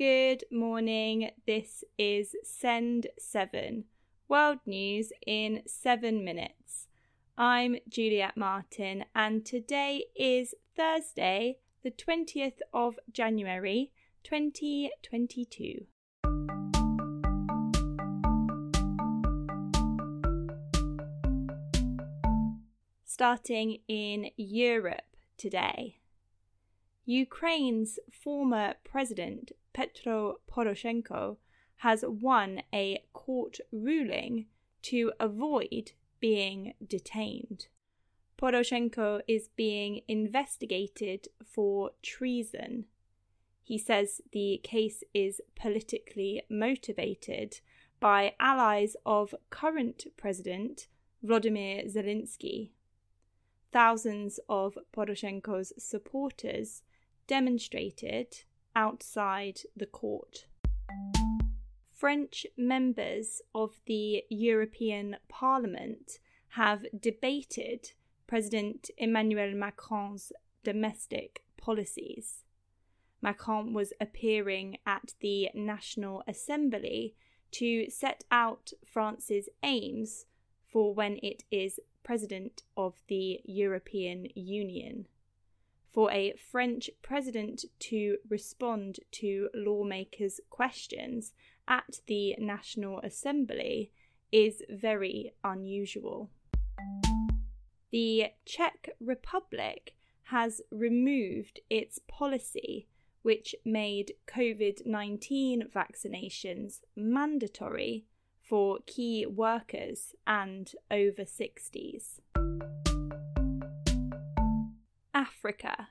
Good morning. This is Send 7, World News in 7 minutes. I'm Juliet Martin, and today is Thursday, the 20th of January 2022. Starting in Europe today. Ukraine's former president, Petro Poroshenko, has won a court ruling to avoid being detained. Poroshenko is being investigated for treason. He says the case is politically motivated by allies of current president Volodymyr Zelensky. Thousands of Poroshenko's supporters demonstrated outside the court. French members of the European Parliament have debated President Emmanuel Macron's domestic policies. Macron was appearing at the National Assembly to set out France's aims for when it is president of the European Union for a French president to respond to lawmakers' questions at the National Assembly is very unusual. The Czech Republic has removed its policy which made COVID 19 vaccinations mandatory for key workers and over 60s. Africa.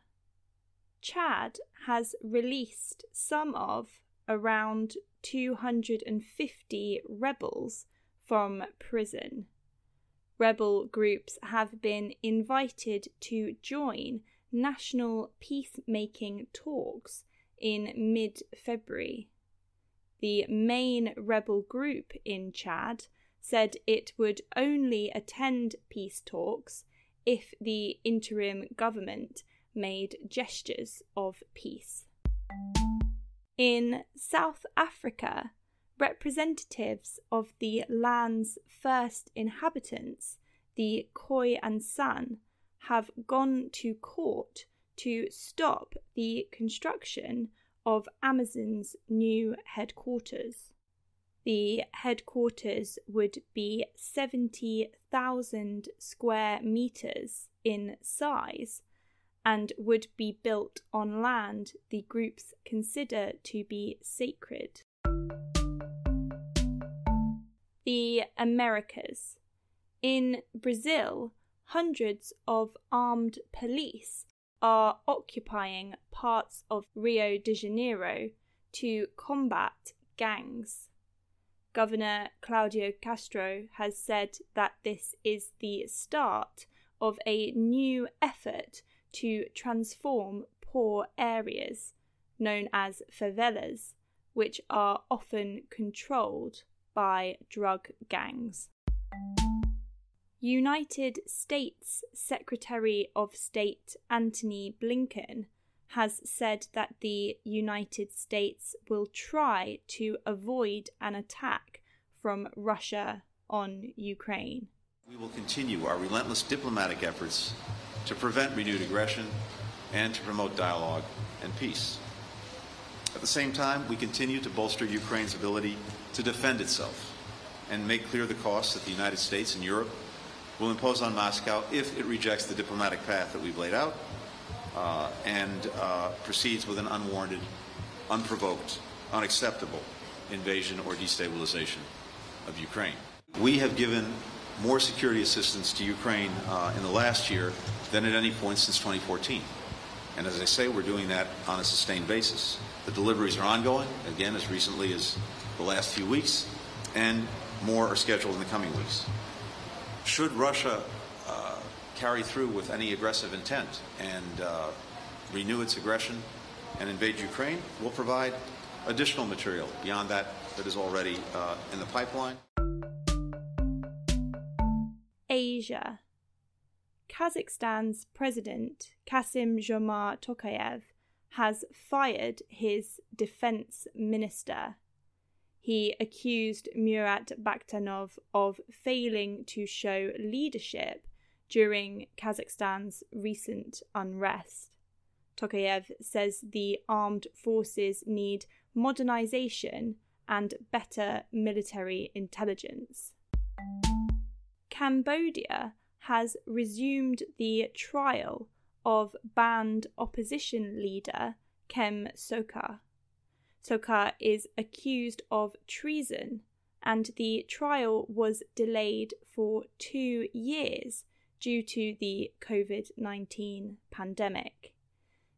Chad has released some of around 250 rebels from prison. Rebel groups have been invited to join national peacemaking talks in mid February. The main rebel group in Chad said it would only attend peace talks if the interim government made gestures of peace. In South Africa, representatives of the land's first inhabitants, the Khoi and San, have gone to court to stop the construction of Amazon's new headquarters. The headquarters would be 70,000 square metres in size and would be built on land the groups consider to be sacred. The Americas. In Brazil, hundreds of armed police are occupying parts of Rio de Janeiro to combat gangs. Governor Claudio Castro has said that this is the start of a new effort to transform poor areas, known as favelas, which are often controlled by drug gangs. United States Secretary of State Antony Blinken has said that the United States will try to avoid an attack from Russia on Ukraine. We will continue our relentless diplomatic efforts to prevent renewed aggression and to promote dialogue and peace. At the same time, we continue to bolster Ukraine's ability to defend itself and make clear the costs that the United States and Europe will impose on Moscow if it rejects the diplomatic path that we've laid out uh, and uh, proceeds with an unwarranted, unprovoked, unacceptable invasion or destabilization of Ukraine. We have given more security assistance to Ukraine uh, in the last year than at any point since 2014. And as I say, we're doing that on a sustained basis. The deliveries are ongoing, again, as recently as the last few weeks, and more are scheduled in the coming weeks. Should Russia carry through with any aggressive intent and uh, renew its aggression and invade Ukraine, we'll provide additional material beyond that that is already uh, in the pipeline. Asia. Kazakhstan's president, Kassym-Jomart Tokayev, has fired his defense minister. He accused Murat Bektanov of failing to show leadership during Kazakhstan's recent unrest. Tokayev says the armed forces need modernization and better military intelligence. Cambodia has resumed the trial of banned opposition leader Kem Sokha. Sokha is accused of treason, and the trial was delayed for two years due to the COVID 19 pandemic.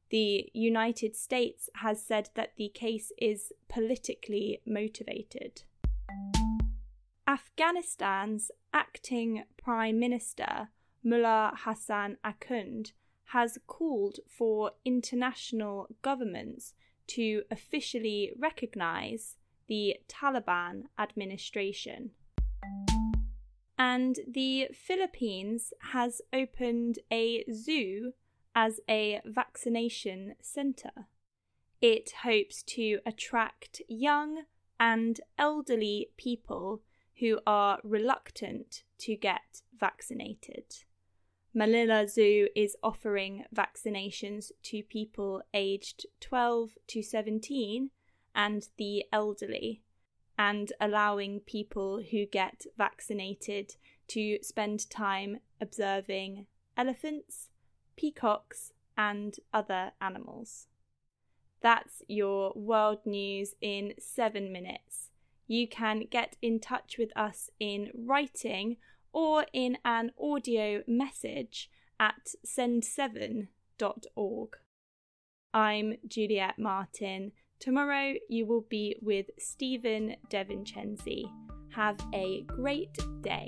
The United States has said that the case is politically motivated. Afghanistan's acting Prime Minister, Mullah Hassan Akhund, has called for international governments to officially recognize the Taliban administration. And the Philippines has opened a zoo as a vaccination centre. It hopes to attract young and elderly people who are reluctant to get vaccinated. Manila Zoo is offering vaccinations to people aged 12 to 17 and the elderly, and allowing people who get vaccinated to spend time observing elephants, peacocks, and other animals. That's your world news in seven minutes. You can get in touch with us in writing or in an audio message at send7.org. I'm Juliet Martin. Tomorrow you will be with Stephen DeVincenzi. Have a great day.